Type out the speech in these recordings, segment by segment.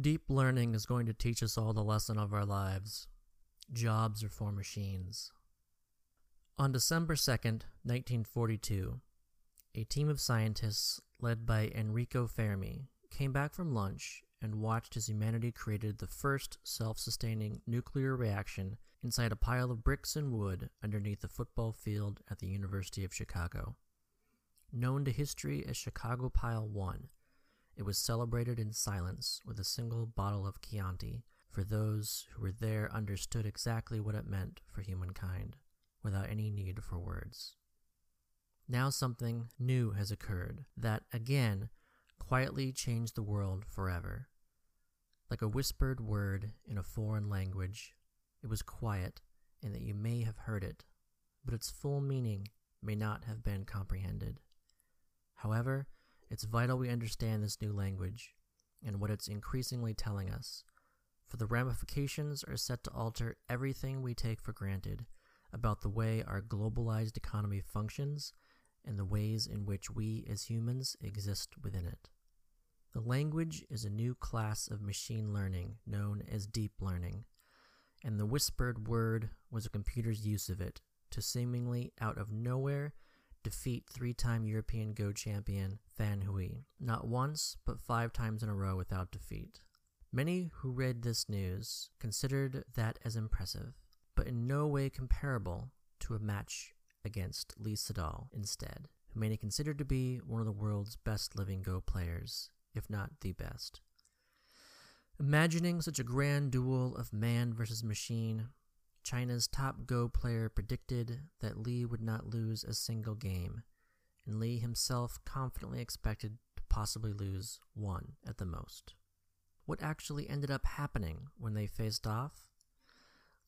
Deep learning is going to teach us all the lesson of our lives. Jobs are for machines. On December 2nd, 1942, a team of scientists led by Enrico Fermi came back from lunch and watched as humanity created the first self sustaining nuclear reaction inside a pile of bricks and wood underneath a football field at the University of Chicago. Known to history as Chicago Pile 1, it was celebrated in silence with a single bottle of Chianti, for those who were there understood exactly what it meant for humankind, without any need for words. Now something new has occurred that, again, quietly changed the world forever. Like a whispered word in a foreign language, it was quiet in that you may have heard it, but its full meaning may not have been comprehended. However, it's vital we understand this new language and what it's increasingly telling us, for the ramifications are set to alter everything we take for granted about the way our globalized economy functions and the ways in which we as humans exist within it. The language is a new class of machine learning known as deep learning, and the whispered word was a computer's use of it to seemingly out of nowhere defeat three time European Go champion Fan Hui, not once, but five times in a row without defeat. Many who read this news considered that as impressive, but in no way comparable to a match against Lee Sedol instead, who many consider to be one of the world's best living Go players, if not the best. Imagining such a grand duel of man versus machine China's top Go player predicted that Lee would not lose a single game, and Lee himself confidently expected to possibly lose one at the most. What actually ended up happening when they faced off?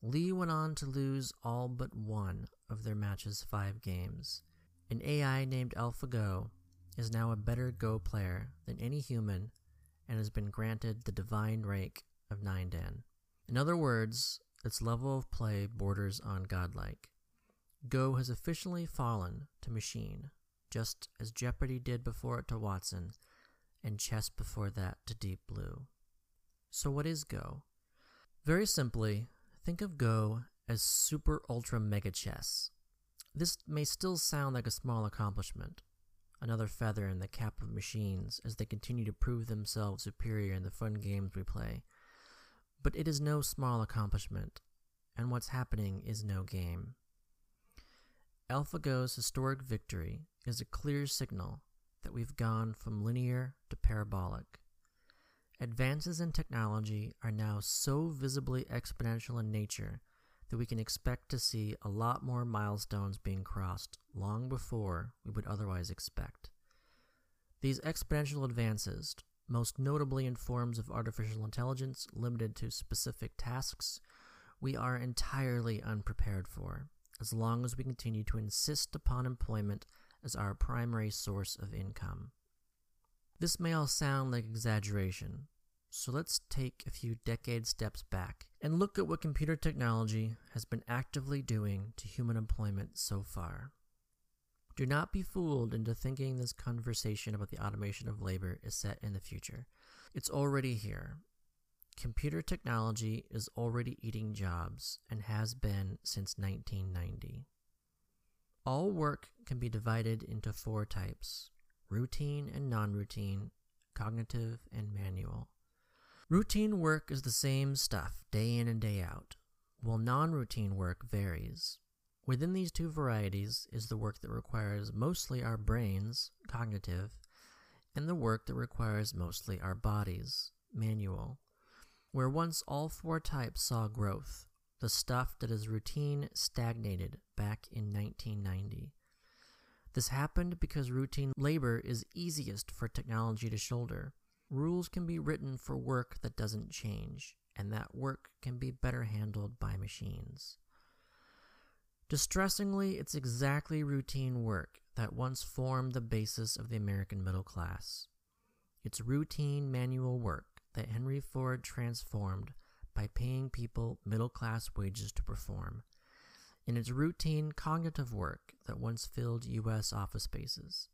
Lee went on to lose all but one of their match's five games. An AI named AlphaGo is now a better Go player than any human and has been granted the divine rank of 9 Dan. In other words, its level of play borders on godlike. Go has officially fallen to machine, just as Jeopardy did before it to Watson, and chess before that to Deep Blue. So, what is Go? Very simply, think of Go as super ultra mega chess. This may still sound like a small accomplishment, another feather in the cap of machines as they continue to prove themselves superior in the fun games we play. But it is no small accomplishment, and what's happening is no game. AlphaGo's historic victory is a clear signal that we've gone from linear to parabolic. Advances in technology are now so visibly exponential in nature that we can expect to see a lot more milestones being crossed long before we would otherwise expect. These exponential advances most notably in forms of artificial intelligence limited to specific tasks, we are entirely unprepared for, as long as we continue to insist upon employment as our primary source of income. This may all sound like exaggeration, so let's take a few decade steps back and look at what computer technology has been actively doing to human employment so far. Do not be fooled into thinking this conversation about the automation of labor is set in the future. It's already here. Computer technology is already eating jobs and has been since 1990. All work can be divided into four types routine and non routine, cognitive and manual. Routine work is the same stuff day in and day out, while non routine work varies. Within these two varieties is the work that requires mostly our brains, cognitive, and the work that requires mostly our bodies, manual. Where once all four types saw growth, the stuff that is routine stagnated back in 1990. This happened because routine labor is easiest for technology to shoulder. Rules can be written for work that doesn't change, and that work can be better handled by machines. Distressingly, it's exactly routine work that once formed the basis of the American middle class. It's routine manual work that Henry Ford transformed by paying people middle class wages to perform. And it's routine cognitive work that once filled U.S. office spaces.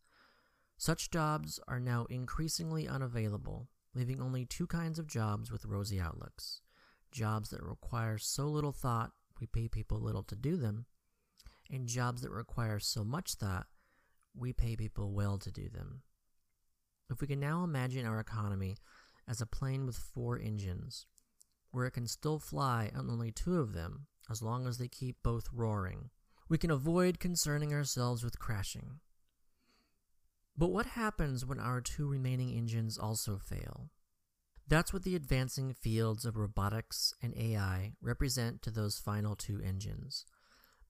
Such jobs are now increasingly unavailable leaving only two kinds of jobs with rosy outlooks jobs that require so little thought we pay people little to do them, and jobs that require so much thought we pay people well to do them. If we can now imagine our economy as a plane with four engines, where it can still fly on only two of them as long as they keep both roaring, we can avoid concerning ourselves with crashing. But what happens when our two remaining engines also fail? That's what the advancing fields of robotics and AI represent to those final two engines.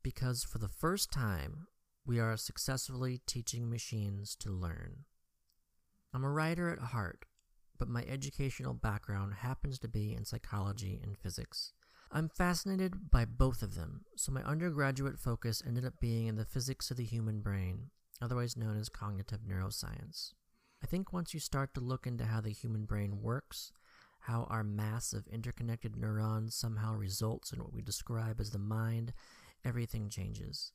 Because for the first time, we are successfully teaching machines to learn. I'm a writer at heart, but my educational background happens to be in psychology and physics. I'm fascinated by both of them, so my undergraduate focus ended up being in the physics of the human brain, otherwise known as cognitive neuroscience. I think once you start to look into how the human brain works, how our mass of interconnected neurons somehow results in what we describe as the mind, everything changes.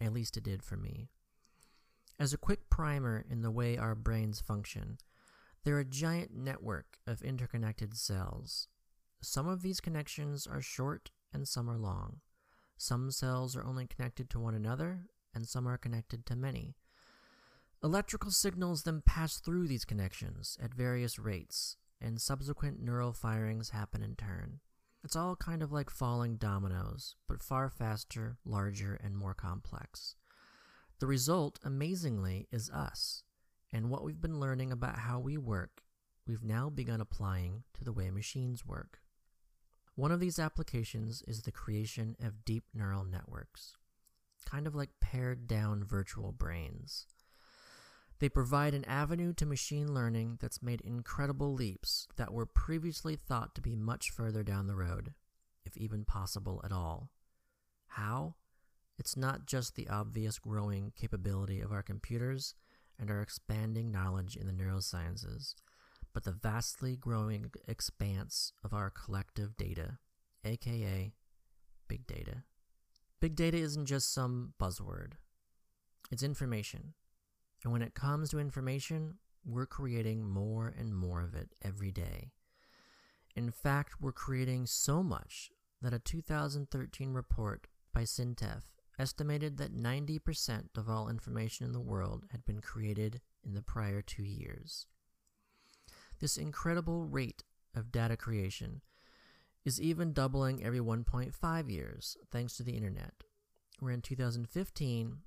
At least it did for me. As a quick primer in the way our brains function, they're a giant network of interconnected cells. Some of these connections are short and some are long. Some cells are only connected to one another, and some are connected to many. Electrical signals then pass through these connections at various rates, and subsequent neural firings happen in turn. It's all kind of like falling dominoes, but far faster, larger, and more complex. The result, amazingly, is us, and what we've been learning about how we work, we've now begun applying to the way machines work. One of these applications is the creation of deep neural networks, kind of like pared down virtual brains. They provide an avenue to machine learning that's made incredible leaps that were previously thought to be much further down the road, if even possible at all. How? It's not just the obvious growing capability of our computers and our expanding knowledge in the neurosciences, but the vastly growing expanse of our collective data, aka big data. Big data isn't just some buzzword, it's information and when it comes to information, we're creating more and more of it every day. In fact, we're creating so much that a 2013 report by SINTEF estimated that 90% of all information in the world had been created in the prior two years. This incredible rate of data creation is even doubling every 1.5 years thanks to the internet, where in 2015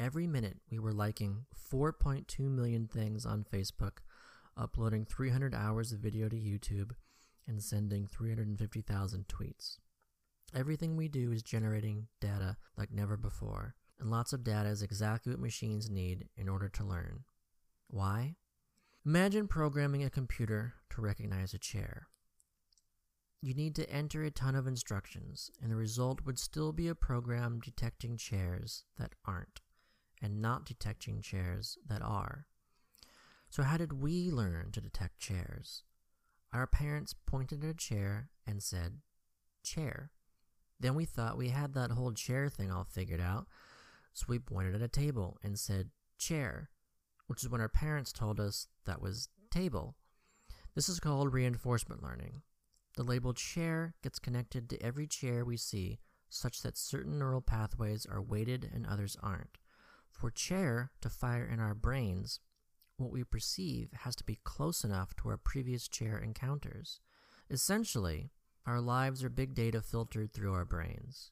Every minute, we were liking 4.2 million things on Facebook, uploading 300 hours of video to YouTube, and sending 350,000 tweets. Everything we do is generating data like never before, and lots of data is exactly what machines need in order to learn. Why? Imagine programming a computer to recognize a chair. You need to enter a ton of instructions, and the result would still be a program detecting chairs that aren't and not detecting chairs that are. So, how did we learn to detect chairs? Our parents pointed at a chair and said, Chair. Then we thought we had that whole chair thing all figured out, so we pointed at a table and said, Chair, which is when our parents told us that was table. This is called reinforcement learning. The label chair gets connected to every chair we see, such that certain neural pathways are weighted and others aren't. For chair to fire in our brains, what we perceive has to be close enough to our previous chair encounters. Essentially, our lives are big data filtered through our brains.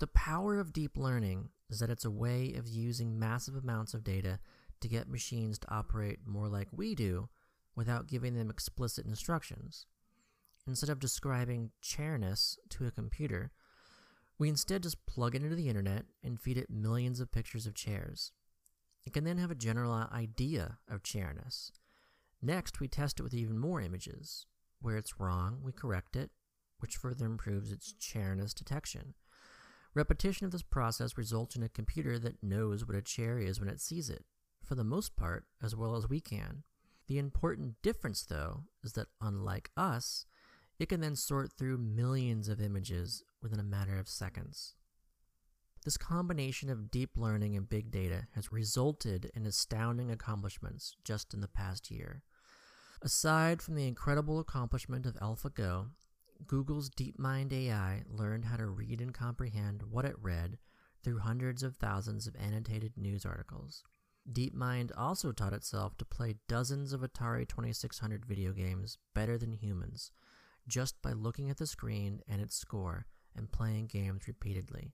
The power of deep learning is that it's a way of using massive amounts of data to get machines to operate more like we do without giving them explicit instructions. Instead of describing chairness to a computer, we instead just plug it into the internet and feed it millions of pictures of chairs. It can then have a general idea of chairness. Next, we test it with even more images. Where it's wrong, we correct it, which further improves its chairness detection. Repetition of this process results in a computer that knows what a chair is when it sees it, for the most part, as well as we can. The important difference, though, is that unlike us, it can then sort through millions of images within a matter of seconds. This combination of deep learning and big data has resulted in astounding accomplishments just in the past year. Aside from the incredible accomplishment of AlphaGo, Google's DeepMind AI learned how to read and comprehend what it read through hundreds of thousands of annotated news articles. DeepMind also taught itself to play dozens of Atari 2600 video games better than humans, just by looking at the screen and its score and playing games repeatedly.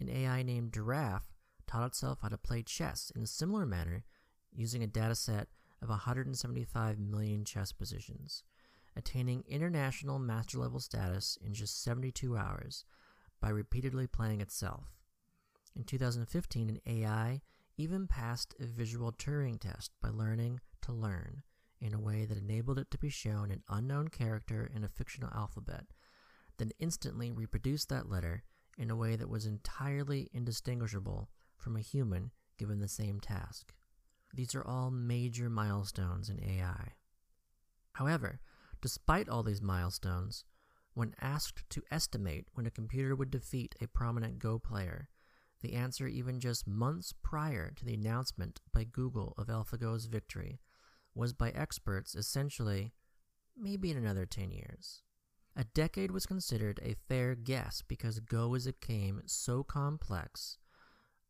An AI named Giraffe taught itself how to play chess in a similar manner using a dataset of 175 million chess positions, attaining international master level status in just 72 hours by repeatedly playing itself. In 2015, an AI even passed a visual Turing test by learning to learn in a way that enabled it to be shown an unknown character in a fictional alphabet, then instantly reproduce that letter in a way that was entirely indistinguishable from a human given the same task. These are all major milestones in AI. However, despite all these milestones, when asked to estimate when a computer would defeat a prominent Go player, the answer, even just months prior to the announcement by Google of AlphaGo's victory, was by experts essentially maybe in another 10 years. A decade was considered a fair guess because Go as it came so complex.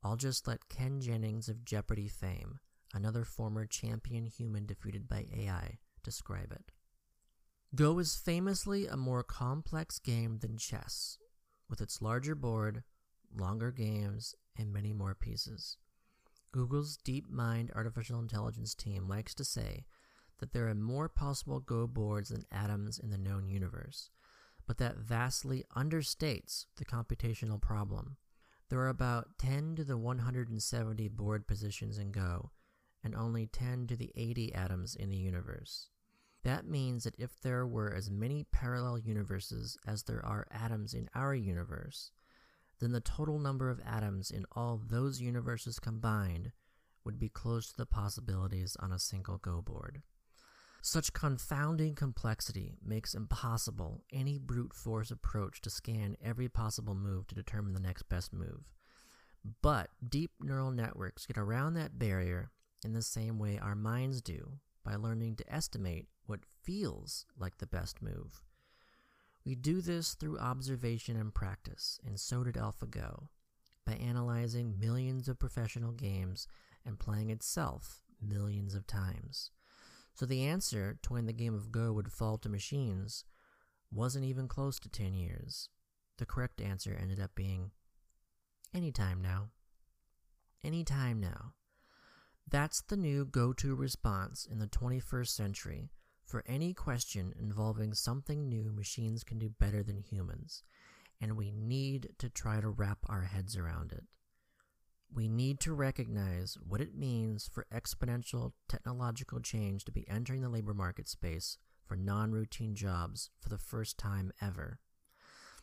I'll just let Ken Jennings of Jeopardy fame, another former champion human defeated by AI, describe it. Go is famously a more complex game than chess, with its larger board, longer games, and many more pieces. Google's DeepMind artificial intelligence team likes to say that there are more possible Go boards than atoms in the known universe, but that vastly understates the computational problem. There are about 10 to the 170 board positions in Go, and only 10 to the 80 atoms in the universe. That means that if there were as many parallel universes as there are atoms in our universe, then the total number of atoms in all those universes combined would be close to the possibilities on a single Go board. Such confounding complexity makes impossible any brute force approach to scan every possible move to determine the next best move. But deep neural networks get around that barrier in the same way our minds do by learning to estimate what feels like the best move. We do this through observation and practice, and so did AlphaGo, by analyzing millions of professional games and playing itself millions of times. So the answer to when the game of Go would fall to machines wasn't even close to 10 years. The correct answer ended up being any time now. Any time now. That's the new go to response in the 21st century for any question involving something new machines can do better than humans, and we need to try to wrap our heads around it. We need to recognize what it means for exponential technological change to be entering the labor market space for non routine jobs for the first time ever.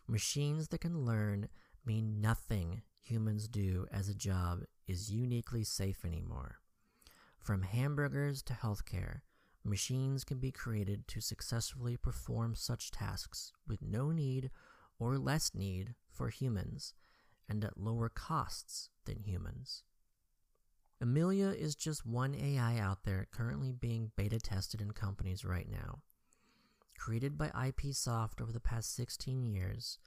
Machines that can learn mean nothing humans do as a job is uniquely safe anymore. From hamburgers to healthcare, machines can be created to successfully perform such tasks with no need or less need for humans and at lower costs than humans. Amelia is just one AI out there currently being beta tested in companies right now. Created by IPsoft over the past 16 years,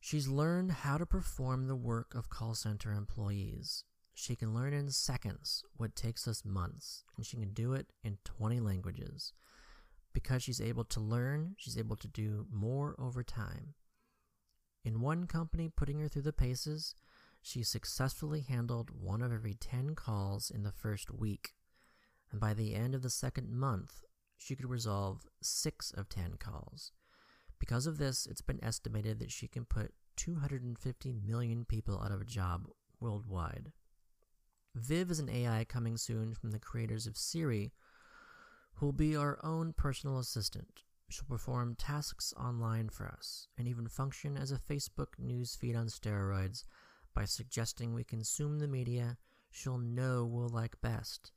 she's learned how to perform the work of call center employees she can learn in seconds what takes us months, and she can do it in 20 languages. Because she's able to learn, she's able to do more over time. In one company putting her through the paces, she successfully handled one of every 10 calls in the first week, and by the end of the second month, she could resolve 6 of 10 calls. Because of this, it's been estimated that she can put 250 million people out of a job worldwide. Viv is an AI coming soon from the creators of Siri, who will be our own personal assistant. She'll perform tasks online for us and even function as a Facebook news feed on steroids by suggesting we consume the media she'll know we'll like best.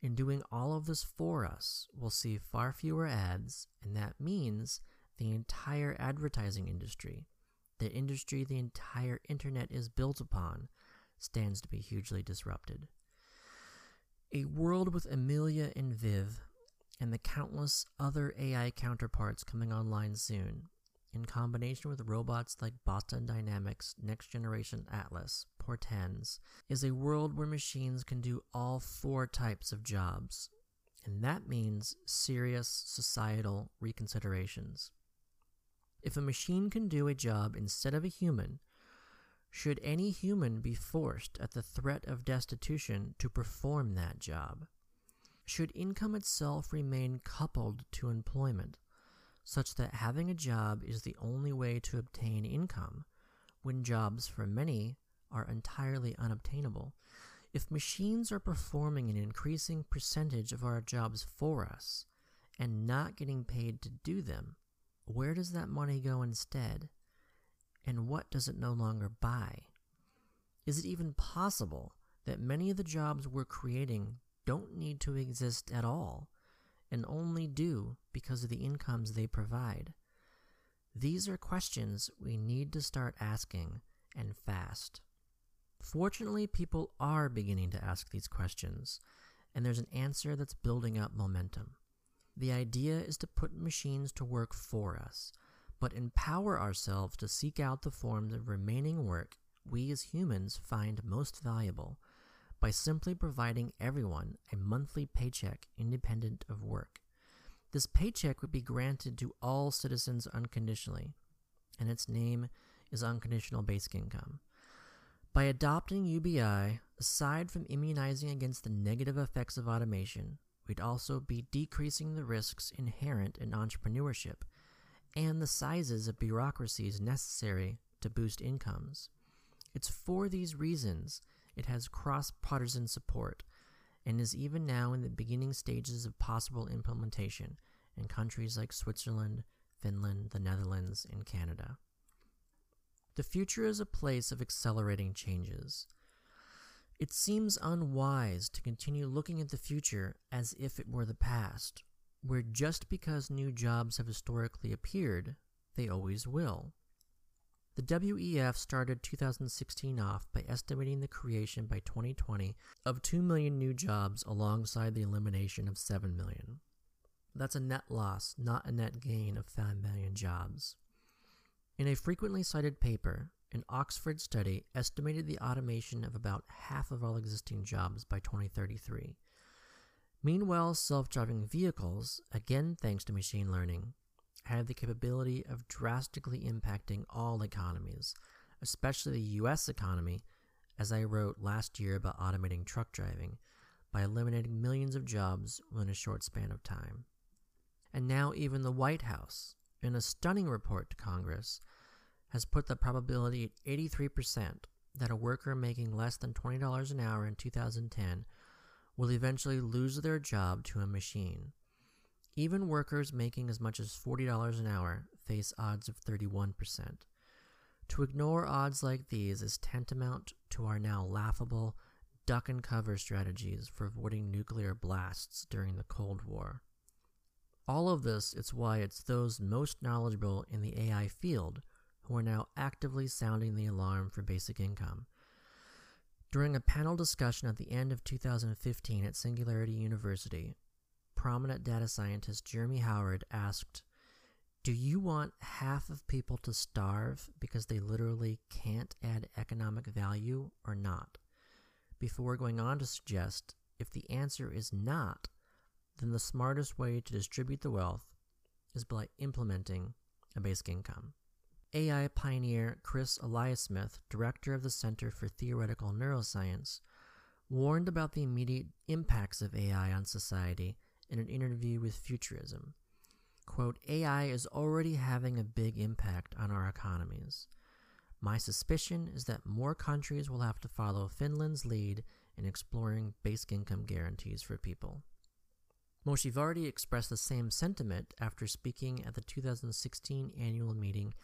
In doing all of this for us, we'll see far fewer ads, and that means the entire advertising industry, the industry the entire internet is built upon, stands to be hugely disrupted. A world with Amelia and Viv and the countless other AI counterparts coming online soon, in combination with robots like Boston Dynamics' next generation Atlas, portends, is a world where machines can do all four types of jobs. And that means serious societal reconsiderations. If a machine can do a job instead of a human, should any human be forced at the threat of destitution to perform that job? Should income itself remain coupled to employment, such that having a job is the only way to obtain income, when jobs for many are entirely unobtainable? If machines are performing an increasing percentage of our jobs for us and not getting paid to do them, where does that money go instead? And what does it no longer buy? Is it even possible that many of the jobs we're creating don't need to exist at all and only do because of the incomes they provide? These are questions we need to start asking and fast. Fortunately, people are beginning to ask these questions, and there's an answer that's building up momentum. The idea is to put machines to work for us, but empower ourselves to seek out the forms of remaining work we as humans find most valuable by simply providing everyone a monthly paycheck independent of work. This paycheck would be granted to all citizens unconditionally, and its name is Unconditional Basic Income. By adopting UBI, aside from immunizing against the negative effects of automation, we'd also be decreasing the risks inherent in entrepreneurship and the sizes of bureaucracies necessary to boost incomes. It's for these reasons it has cross partisan support and is even now in the beginning stages of possible implementation in countries like Switzerland, Finland, the Netherlands, and Canada. The future is a place of accelerating changes. It seems unwise to continue looking at the future as if it were the past, where just because new jobs have historically appeared, they always will. The WEF started 2016 off by estimating the creation by 2020 of 2 million new jobs alongside the elimination of 7 million. That's a net loss, not a net gain of 5 million jobs. In a frequently cited paper, an Oxford study estimated the automation of about half of all existing jobs by 2033. Meanwhile, self driving vehicles, again thanks to machine learning, have the capability of drastically impacting all economies, especially the US economy, as I wrote last year about automating truck driving, by eliminating millions of jobs within a short span of time. And now, even the White House, in a stunning report to Congress, has put the probability at 83% that a worker making less than $20 an hour in 2010 will eventually lose their job to a machine. Even workers making as much as $40 an hour face odds of 31%. To ignore odds like these is tantamount to our now laughable duck and cover strategies for avoiding nuclear blasts during the Cold War. All of this is why it's those most knowledgeable in the AI field who are now actively sounding the alarm for basic income. During a panel discussion at the end of 2015 at Singularity University, prominent data scientist Jeremy Howard asked, Do you want half of people to starve because they literally can't add economic value or not? Before going on to suggest, if the answer is not, then the smartest way to distribute the wealth is by implementing a basic income. AI pioneer Chris Eliasmith, director of the Center for Theoretical Neuroscience, warned about the immediate impacts of AI on society in an interview with Futurism. Quote, AI is already having a big impact on our economies. My suspicion is that more countries will have to follow Finland's lead in exploring basic income guarantees for people. Moshe Vardi expressed the same sentiment after speaking at the 2016 annual meeting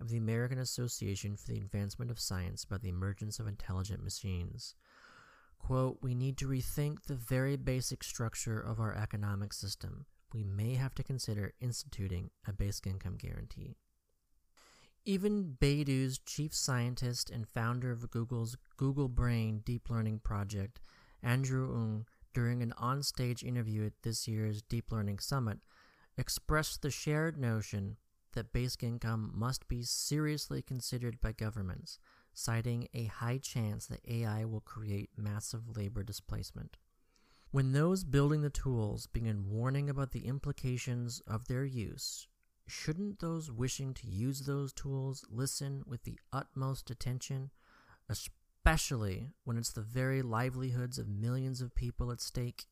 of the American Association for the Advancement of Science about the emergence of intelligent machines. Quote, We need to rethink the very basic structure of our economic system. We may have to consider instituting a basic income guarantee. Even Baidu's chief scientist and founder of Google's Google Brain deep learning project, Andrew Ng, during an onstage interview at this year's Deep Learning Summit, expressed the shared notion that basic income must be seriously considered by governments, citing a high chance that AI will create massive labor displacement. When those building the tools begin warning about the implications of their use, shouldn't those wishing to use those tools listen with the utmost attention, especially when it's the very livelihoods of millions of people at stake?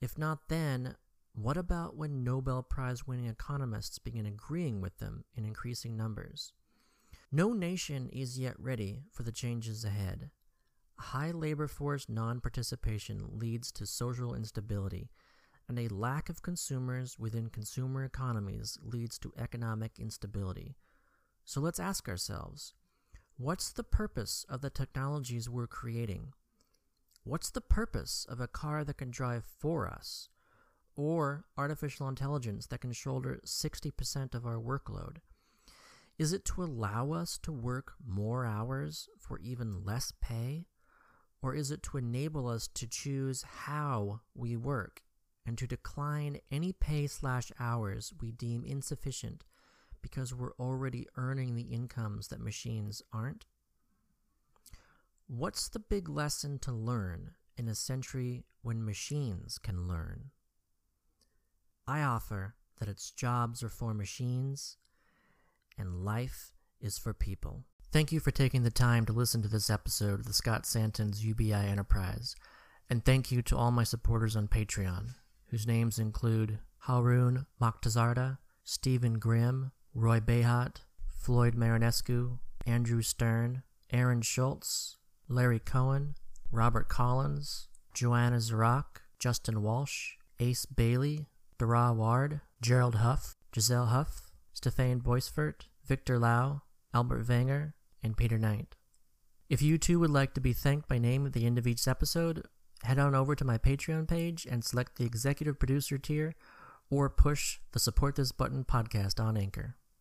If not then, what about when Nobel Prize winning economists begin agreeing with them in increasing numbers? No nation is yet ready for the changes ahead. High labor force non participation leads to social instability, and a lack of consumers within consumer economies leads to economic instability. So let's ask ourselves what's the purpose of the technologies we're creating? What's the purpose of a car that can drive for us? Or artificial intelligence that can shoulder 60% of our workload? Is it to allow us to work more hours for even less pay? Or is it to enable us to choose how we work and to decline any pay slash hours we deem insufficient because we're already earning the incomes that machines aren't? What's the big lesson to learn in a century when machines can learn? I offer that its jobs are for machines and life is for people. Thank you for taking the time to listen to this episode of the Scott Santens UBI Enterprise, and thank you to all my supporters on Patreon, whose names include Haroon Mokhtarzada, Stephen Grimm, Roy Bahat, Floyd Marinescu, Andrew Stern, Aaron Schultz, Larry Cohen, Robert Collins, Joanna Zarak, Justin Walsh, Ace Bailey, Dara Ward, Gerald Huff, Giselle Huff, Stefan Boisfert, Victor Lau, Albert Wenger, and Peter Knight. If you too would like to be thanked by name at the end of each episode, head on over to my Patreon page and select the executive producer tier or push the support this button podcast on Anchor.